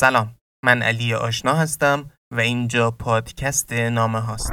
سلام. من علی آشنا هستم و اینجا پادکست نامه هاست.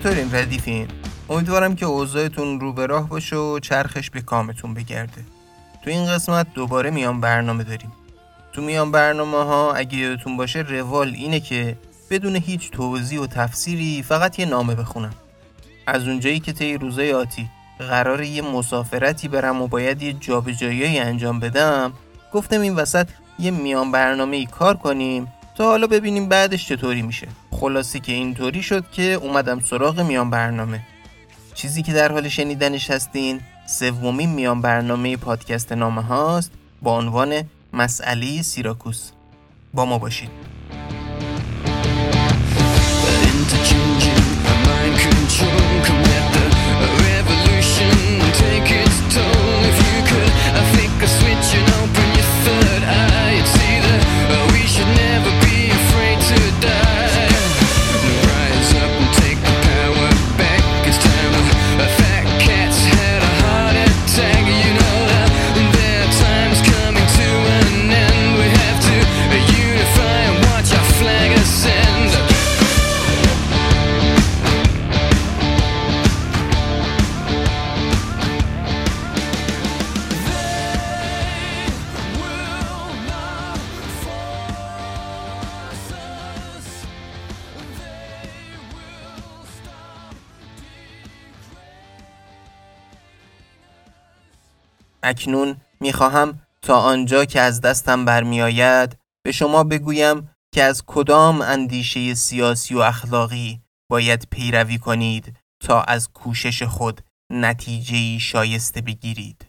چطورین ردیفین؟ امیدوارم که اوضاعتون رو به راه باشه و چرخش به کامتون بگرده. تو این قسمت دوباره میان برنامه داریم. تو میان برنامه ها اگه یادتون باشه روال اینه که بدون هیچ توضیح و تفسیری فقط یه نامه بخونم. از اونجایی که طی روزای آتی قرار یه مسافرتی برم و باید یه جابجایی انجام بدم گفتم این وسط یه میان برنامه ای کار کنیم تا حالا ببینیم بعدش چطوری میشه. خلاصی که اینطوری شد که اومدم سراغ میان برنامه. چیزی که در حال شنیدنش هستین سومین میان برنامه پادکست نامه هاست با عنوان مسئله سیراکوس. با ما باشید take. اکنون می‌خواهم تا آنجا که از دستم برمیآید به شما بگویم که از کدام اندیشه سیاسی و اخلاقی باید پیروی کنید تا از کوشش خود نتیجه شایسته بگیرید.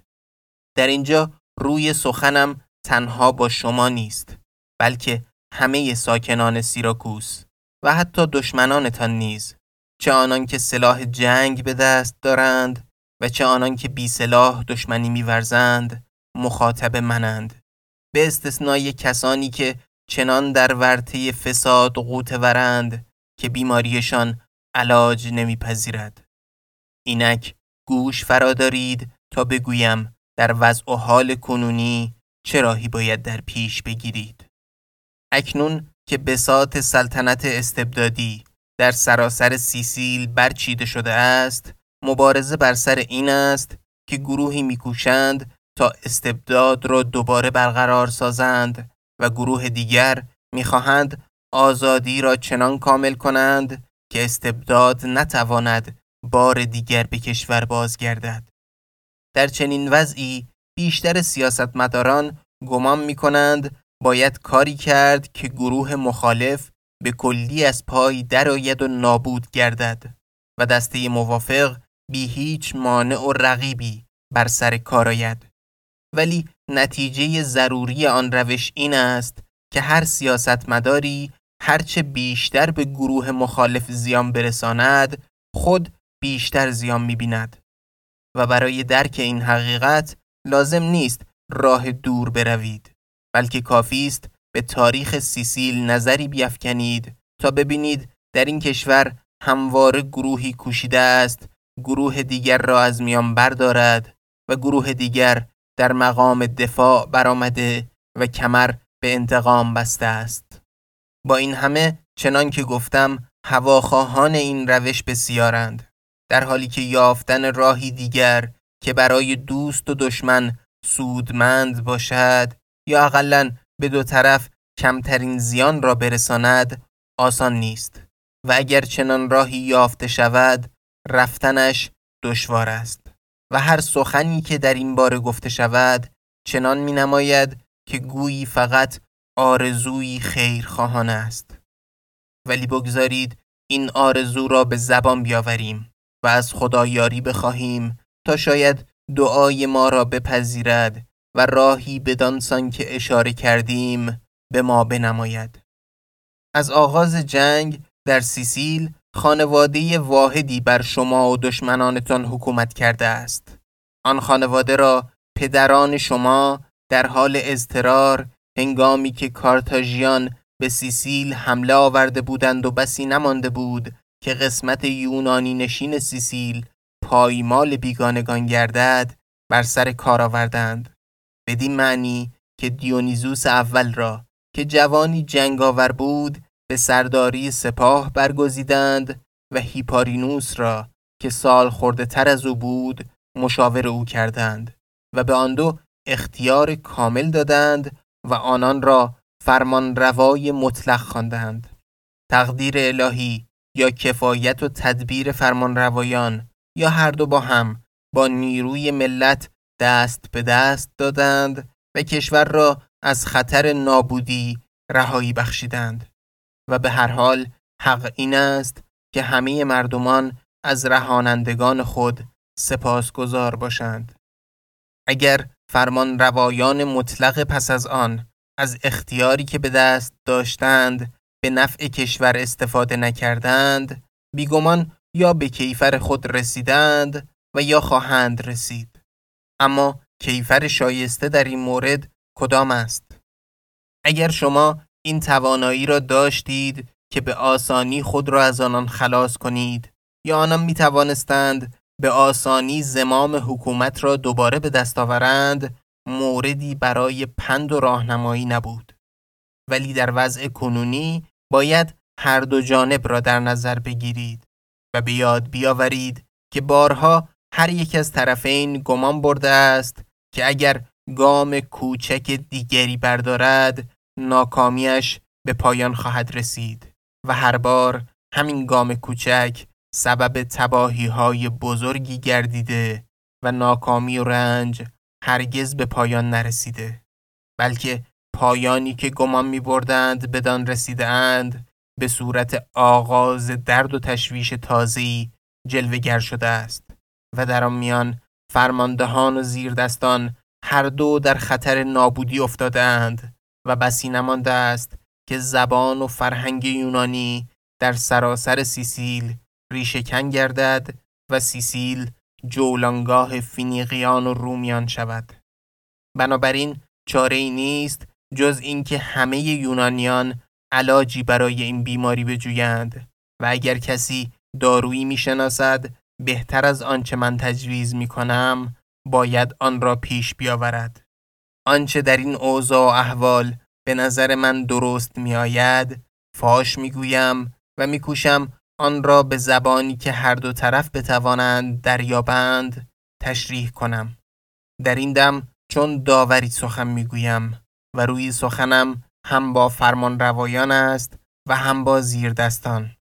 در اینجا روی سخنم تنها با شما نیست بلکه همه ساکنان سیراکوس و حتی دشمنانتان نیز چه آنان که سلاح جنگ به دست دارند و چه آنان که بی سلاح دشمنی میورزند مخاطب منند. به استثنای کسانی که چنان در ورطه فساد قوتورند که بیماریشان علاج نمیپذیرد. اینک گوش فرادارید تا بگویم در وضع و حال کنونی چه راهی باید در پیش بگیرید. اکنون که بساط سلطنت استبدادی در سراسر سیسیل برچیده شده است مبارزه بر سر این است که گروهی میکوشند تا استبداد را دوباره برقرار سازند و گروه دیگر می‌خواهند آزادی را چنان کامل کنند که استبداد نتواند بار دیگر به کشور بازگردد. در چنین وضعی بیشتر سیاستمداران گمان می کنند باید کاری کرد که گروه مخالف به کلی از پای درآید و نابود گردد و دسته موافق بی هیچ مانع و رقیبی بر سر کار آید. ولی نتیجه ضروری آن روش این است که هر سیاستمداری هرچه بیشتر به گروه مخالف زیان برساند خود بیشتر زیان می‌بیند و برای درک این حقیقت لازم نیست راه دور بروید بلکه کافی است به تاریخ سیسیل نظری بیفکنید تا ببینید در این کشور همواره گروهی کوشیده است گروه دیگر را از میان بردارد و گروه دیگر در مقام دفاع برآمده و کمر به انتقام بسته است. با این همه چنان که گفتم هواخواهان این روش بسیارند در حالی که یافتن راهی دیگر که برای دوست و دشمن سودمند باشد یا اقلا به دو طرف کمترین زیان را برساند آسان نیست و اگر چنان راهی یافته شود رفتنش دشوار است و هر سخنی که در این باره گفته شود چنان می نماید که گویی فقط آرزویی خیرخواهانه است. ولی بگذارید این آرزو را به زبان بیاوریم و از خدا یاری بخواهیم تا شاید دعای ما را بپذیرد و راهی بدانسان که اشاره کردیم به ما بنماید. از آغاز جنگ در سیسیل خانواده واحدی بر شما و دشمنانتان حکومت کرده است. آن خانواده را پدران شما در حال اضطرار هنگامی که کارتاژیان به سیسیل حمله آورده بودند و بسی نمانده بود که قسمت یونانی نشین سیسیل پایمال بیگانگان گردد بر سر کار آوردند. بدین معنی که دیونیزوس اول را که جوانی جنگاور بود به سرداری سپاه برگزیدند و هیپارینوس را که سال خورده تر از او بود مشاور او کردند و به آن دو اختیار کامل دادند و آنان را فرمان روای مطلق خواندند. تقدیر الهی یا کفایت و تدبیر فرمان روایان یا هر دو با هم با نیروی ملت دست به دست دادند و کشور را از خطر نابودی رهایی بخشیدند و به هر حال حق این است که همه مردمان از رهانندگان خود سپاسگزار باشند. اگر فرمان روایان مطلق پس از آن از اختیاری که به دست داشتند به نفع کشور استفاده نکردند بیگمان یا به کیفر خود رسیدند و یا خواهند رسید. اما کیفر شایسته در این مورد کدام است؟ اگر شما این توانایی را داشتید که به آسانی خود را از آنان خلاص کنید یا آنان می توانستند به آسانی زمام حکومت را دوباره به دست آورند موردی برای پند و راهنمایی نبود. ولی در وضع کنونی باید هر دو جانب را در نظر بگیرید و به یاد بیاورید که بارها هر یک از طرفین گمان برده است که اگر گام کوچک دیگری بردارد ناکامیش به پایان خواهد رسید و هر بار همین گام کوچک سبب تباهی های بزرگی گردیده و ناکامی و رنج هرگز به پایان نرسیده بلکه پایانی که گمان می بردند بدان رسیده اند به صورت آغاز درد و تشویش تازه‌ای جلوگر شده است و در آن میان فرماندهان و زیردستان هر دو در خطر نابودی افتادند و بسی نمانده است که زبان و فرهنگ یونانی در سراسر سیسیل ریشهکن گردد و سیسیل جولانگاه فینیقیان و رومیان شود. بنابراین چاره ای نیست جز اینکه همه یونانیان علاجی برای این بیماری بجویند و اگر کسی دارویی می‌شناسد بهتر از آنچه من تجویز می کنم باید آن را پیش بیاورد. آنچه در این اوضاع و احوال به نظر من درست می آید فاش می گویم و می کوشم آن را به زبانی که هر دو طرف بتوانند دریابند تشریح کنم. در این دم چون داوری سخن می گویم و روی سخنم هم با فرمان روایان است و هم با زیردستان.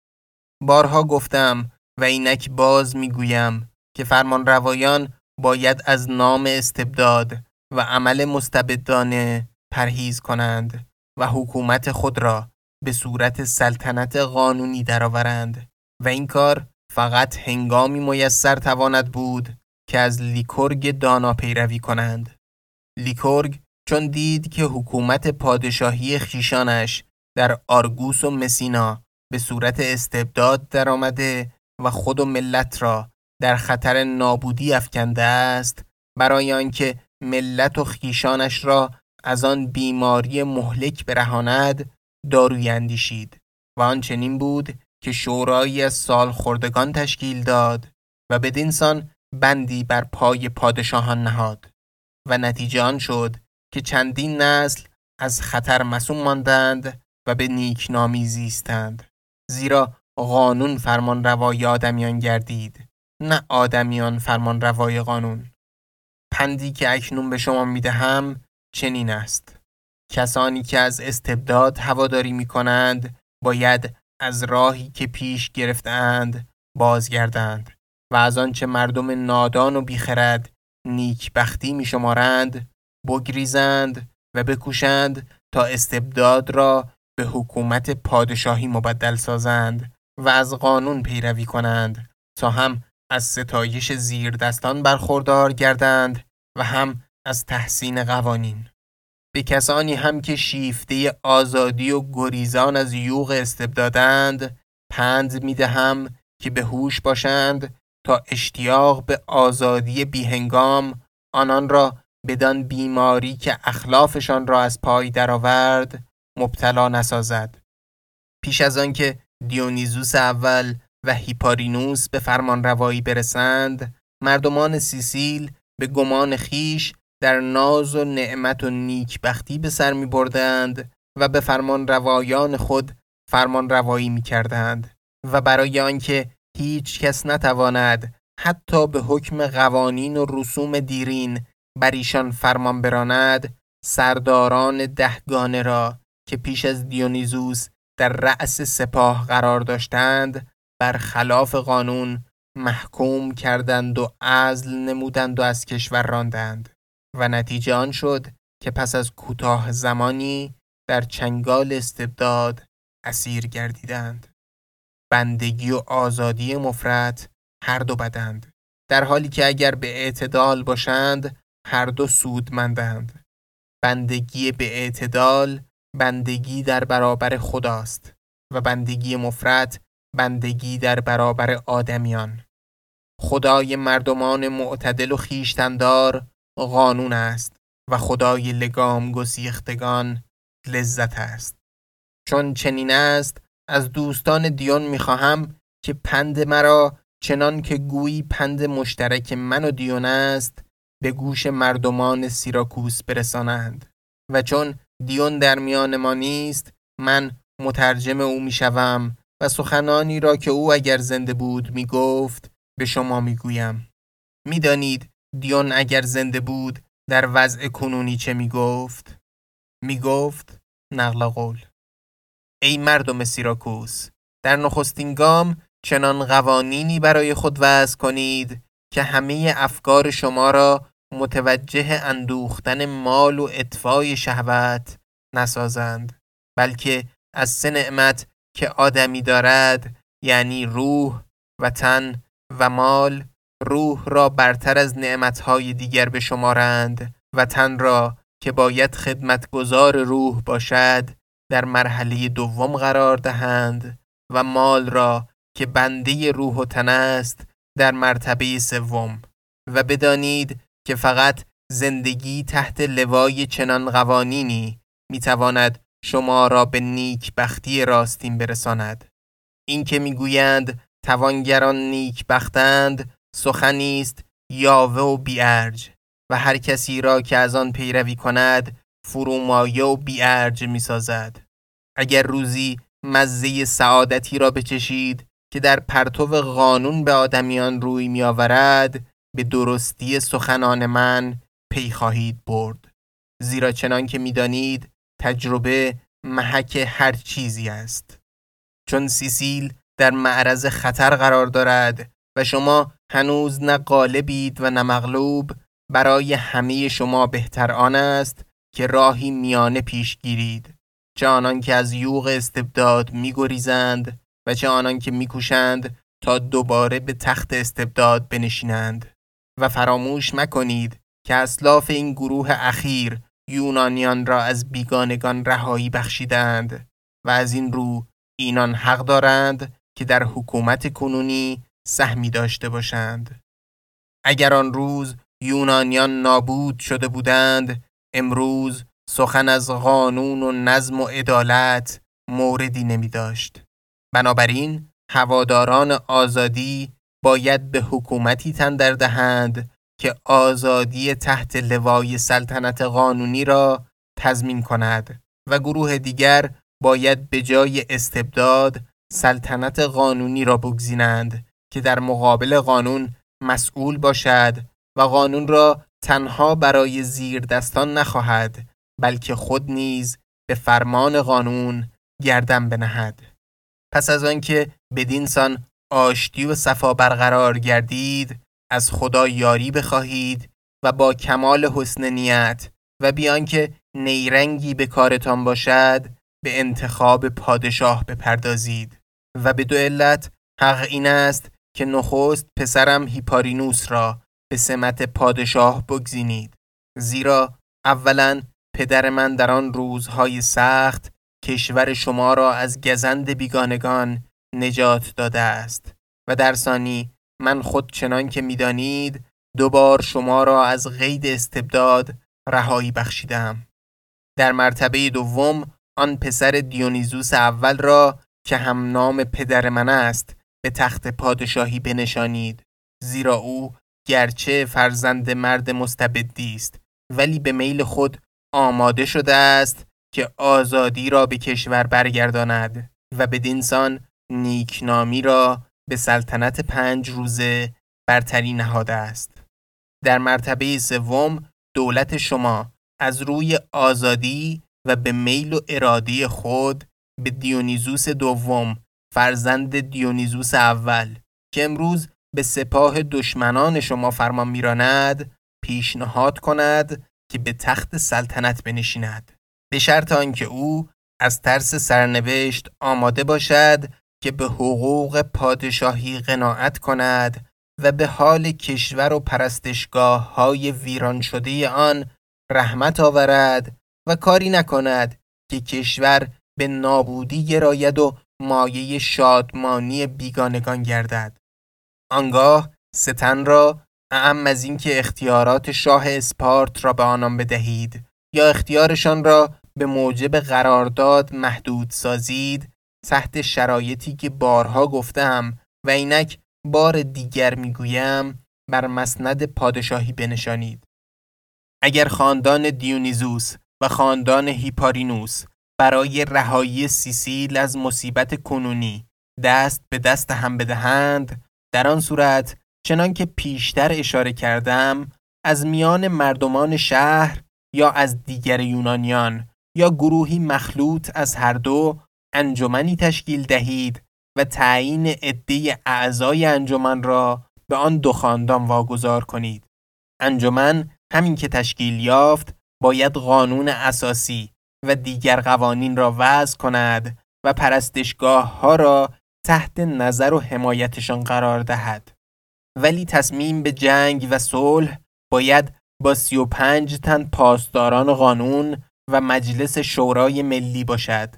بارها گفتم و اینک باز می گویم که فرمان روایان باید از نام استبداد و عمل مستبدانه پرهیز کنند و حکومت خود را به صورت سلطنت قانونی درآورند و این کار فقط هنگامی میسر تواند بود که از لیکورگ دانا پیروی کنند. لیکورگ چون دید که حکومت پادشاهی خیشانش در آرگوس و مسینا به صورت استبداد درآمده و خود و ملت را در خطر نابودی افکنده است برای آنکه ملت و خیشانش را از آن بیماری مهلک برهاند داروی اندیشید و آنچنین بود که شورایی از سال خوردگان تشکیل داد و بدینسان بندی بر پای پادشاهان نهاد و نتیجه آن شد که چندین نسل از خطر مسوم ماندند و به نیکنامی زیستند. زیرا قانون فرمان روای آدمیان گردید نه آدمیان فرمان روای قانون. پندی که اکنون به شما می‌دهم چنین است. کسانی که از استبداد هواداری می کنند باید از راهی که پیش گرفتند بازگردند و از آنچه مردم نادان و بیخرد نیکبختی می شمارند بگریزند و بکوشند تا استبداد را به حکومت پادشاهی مبدل سازند و از قانون پیروی کنند تا هم از ستایش زیر دستان برخوردار گردند و هم از تحسین قوانین. به کسانی هم که شیفته آزادی و گریزان از یوغ استبدادند پند می‌دهم که به هوش باشند تا اشتیاق به آزادی بیهنگام آنان را بدان بیماری که اخلافشان را از پای درآورد مبتلا نسازد. پیش از آنکه دیونیزوس اول و هیپارینوس به فرمان روایی برسند مردمان سیسیل به گمان خیش در ناز و نعمت و نیکبختی به سر می بردند و به فرمان روایان خود فرمان روایی می کردند و برای آنکه هیچ کس نتواند حتی به حکم قوانین و رسوم دیرین بر ایشان فرمان براند سرداران دهگانه را که پیش از دیونیزوس در رأس سپاه قرار داشتند بر خلاف قانون محکوم کردند و ازل نمودند و از کشور راندند. و نتیجه آن شد که پس از کوتاه زمانی در چنگال استبداد اسیر گردیدند. بندگی و آزادی مفرد هر دو بدند در حالی که اگر به اعتدال باشند هر دو سودمندند بندگی به اعتدال بندگی در برابر خداست و بندگی مفرد بندگی در برابر آدمیان. خدای مردمان معتدل و خیشتندار قانون است و خدای لگام گسیختگان لذت است. چون چنین است از دوستان دیون می‌خواهم که پند مرا چنان که گویی پند مشترک من و دیون است به گوش مردمان سیراکوس برسانند. و چون دیون در میان ما نیست من مترجم او می‌شوم و سخنانی را که او اگر زنده بود می‌گفت به شما می‌گویم. می‌دانید دیون اگر زنده بود در وضع کنونی چه می‌گفت؟ می‌گفت نقل قول. ای مردم سیراکوس در نخستین گام چنان قوانینی برای خود وضع کنید که همه افکار شما را متوجه اندوختن مال و اطفای شهوت نسازند بلکه از سه نعمت که آدمی دارد یعنی روح و تن و مال روح را برتر از نعمتهای دیگر بشمارند و تن را که باید خدمتگزار روح باشد در مرحله دوم قرار دهند و مال را که بنده روح و تن است در مرتبه سوم. و بدانید که فقط زندگی تحت لوای چنان قوانینی می‌تواند شما را به نیک بختی راستین برساند. این که می‌گویند توانگران نیک بختند سخنی است یاوه و بیارج. و هر کسی را که از آن پیروی کند فرومایه و بیارج می‌سازد. اگر روزی مزه سعادتی را بچشید که در پرتو قانون به آدمیان روی میآورد به درستی سخنان من پی خواهید برد. زیرا چنان که می‌دانید تجربه محک هر چیزی است. چون سیسیل در معرض خطر قرار دارد و شما هنوز نه غالبید و نه مغلوب برای همه شما بهتر آن است که راهی میانه پیش گیرید. چه آنان که از یوغ استبداد میگریزند و چه آنان که میکوشند تا دوباره به تخت استبداد بنشینند. و فراموش مکنید که اسلاف این گروه اخیر یونانیان را از بیگانگان رهایی بخشیدند و از این رو اینان حق دارند که در حکومت کنونی سهمی داشته باشند. اگر آن روز یونانیان نابود شده بودند امروز سخن از قانون و نظم و عدالت موردی نمی داشت بنابراین هواداران آزادی باید به حکومتی تندر دهند که آزادی تحت لوای سلطنت قانونی را تضمین کند و گروه دیگر باید به جای استبداد سلطنت قانونی را بگزینند که در مقابل قانون مسئول باشد و قانون را تنها برای زیر دستان نخواهد بلکه خود نیز به فرمان قانون گردن بنهد. پس از آنکه بدین سان آشتی و صفا برقرار گردید از خدا یاری بخواهید و با کمال حسن نیت و بیان که نیرنگی به کارتان باشد به انتخاب پادشاه بپردازید. و به دو علت حق این است که نخست پسرم هیپارینوس را به سمت پادشاه بگزینید. زیرا اولا پدر من در آن روزهای سخت کشور شما را از گزند بیگانگان نجات داده است. و در ثانی من خود چنان که می‌دانید دوبار شما را از قید استبداد رهایی بخشیدم در مرتبه دوم آن پسر دیونیزوس اول را که هم نام پدر من است به تخت پادشاهی بنشانید زیرا او گرچه فرزند مرد مستبدی است ولی به میل خود آماده شده است که آزادی را به کشور برگرداند و به دینسان نیکنامی را به سلطنت پنج روزه برتری نهاده است. در مرتبه سوم دولت شما از روی آزادی و به میل و ارادی خود به دیونیزوس دوم فرزند دیونیزوس اول که امروز به سپاه دشمنان شما فرمان میراند پیشنهاد کند که به تخت سلطنت بنشیند. به شرط آنکه او از ترس سرنوشت آماده باشد که به حقوق پادشاهی قناعت کند و به حال کشور و پرستشگاه های ویران شده آن رحمت آورد و کاری نکند که کشور به نابودی گراید و مایه شادمانی بیگانگان گردد. آنگاه ستن را اعم از اینکه اختیارات شاه اسپارت را به آنان بدهید یا اختیارشان را به موجب قرارداد محدود سازید تحت شرایطی که بارها گفتم و اینک بار دیگر می‌گویم بر مسند پادشاهی بنشانید. اگر خاندان دیونیزوس و خاندان هیپارینوس برای رهایی سیسیل از مصیبت کنونی دست به دست هم بدهند در آن صورت چنان که پیشتر اشاره کردم از میان مردمان شهر یا از دیگر یونانیان یا گروهی مخلوط از هر دو انجمنی تشکیل دهید و تعیین عده اعضای انجمن را به آن دو خاندان واگذار کنید. انجمن همین که تشکیل یافت باید قانون اساسی و دیگر قوانین را وضع کند و پرستشگاه ها را تحت نظر و حمایتشان قرار دهد. ولی تصمیم به جنگ و صلح باید با 35 تن پاسداران قانون و مجلس شورای ملی باشد.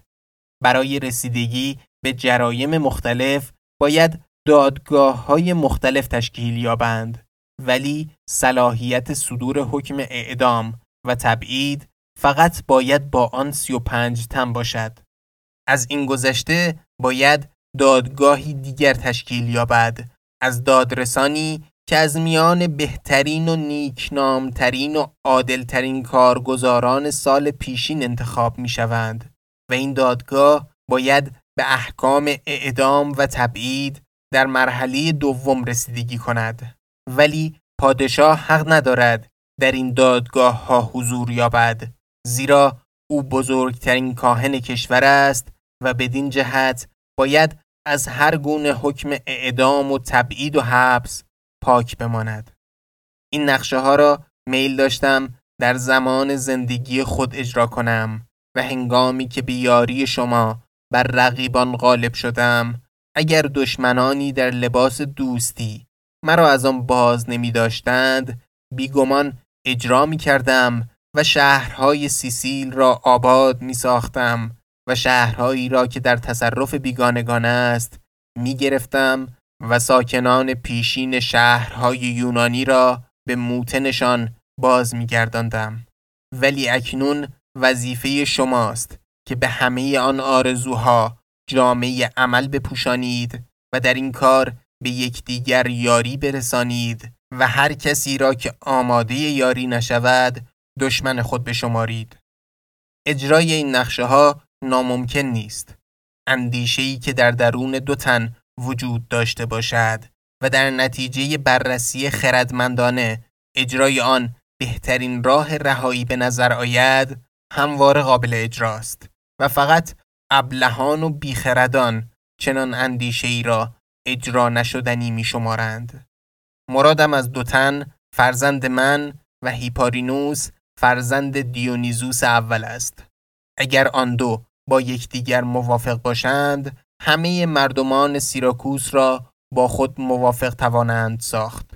برای رسیدگی به جرایم مختلف باید دادگاه های مختلف تشکیل یابند ولی صلاحیت صدور حکم اعدام و تبعید فقط باید با آن 35 تن باشد. از این گذشته باید دادگاهی دیگر تشکیل یابد. از دادرسانی که از میان بهترین و نیکنامترین و عادلترین کارگزاران سال پیشین انتخاب می شوند و این دادگاه باید به احکام اعدام و تبعید در مرحله دوم رسیدگی کند. ولی پادشاه حق ندارد در این دادگاه ها حضور یابد. زیرا او بزرگترین کاهن کشور است و بدین جهت باید از هر گونه حکم اعدام و تبعید و حبس پاک بماند. این نقشه ها را میل داشتم در زمان زندگی خود اجرا کنم و هنگامی که بیاری شما بر رقیبان غالب شدم اگر دشمنانی در لباس دوستی مرا از آن باز نمی داشتند بیگمان اجرا می کردم و شهرهای سیسیل را آباد می ساختم و شهرهایی را که در تصرف بیگانگان است می گرفتم و ساکنان پیشین شهرهای یونانی را به موتنشان باز می گرداندم. ولی اکنون وظیفه شماست که به همه آن آرزوها جامعه عمل بپوشانید و در این کار به یکدیگر یاری برسانید و هر کسی را که آماده یاری نشود دشمن خود بشمارید. اجرای این نقشه ها ناممکن نیست. اندیشه‌ای که در درون دو تن وجود داشته باشد و در نتیجه بررسی خردمندانه اجرای آن بهترین راه رهایی به نظر آید همواره قابل اجراست و فقط ابلهان و بیخردان چنان اندیشه ای را اجرا نشدنی می شمارند. مرادم از دوتن فرزند من و هیپارینوس فرزند دیونیزوس اول است. اگر آن دو با یکدیگر موافق باشند همه مردمان سیراکوس را با خود موافق توانند ساخت.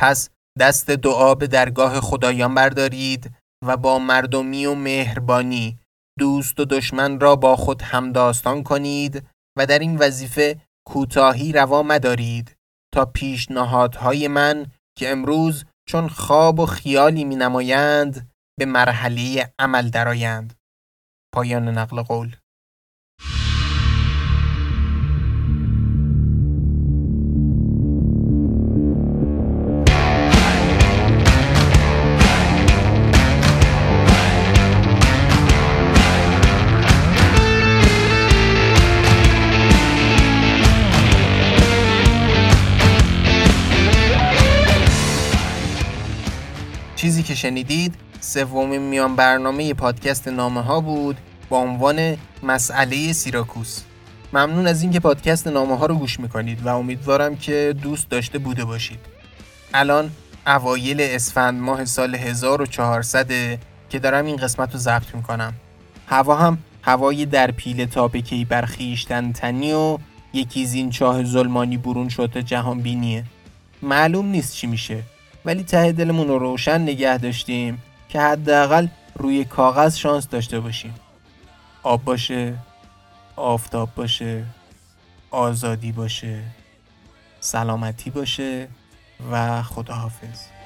پس دست دعا به درگاه خدایان بردارید و با مردمی و مهربانی دوست و دشمن را با خود همداستان کنید و در این وظیفه کوتاهی روا مدارید تا پیشنهادهای من که امروز چون خواب و خیالی می نمایند به مرحله عمل درآیند. پایان نقل قول که شنیدید سومین میان برنامه پادکست نامه ها بود با عنوان مسئله سیراکوس. ممنون از اینکه پادکست نامه ها رو گوش می‌کنید و امیدوارم که دوست داشته بوده باشید. الان اوایل اسفند ماه سال 1400 که دارم این قسمت رو ضبط می‌کنم. هوا هم هوای در پیل تابکی برخیشتن تنی و یکی زین چاه ظلمانی برون شده جهان بینیه معلوم نیست چی میشه. ولی ته دلمون رو روشن نگه داشتیم که حداقل روی کاغذ شانس داشته باشیم. آب باشه آفتاب باشه آزادی باشه سلامتی باشه و خداحافظ.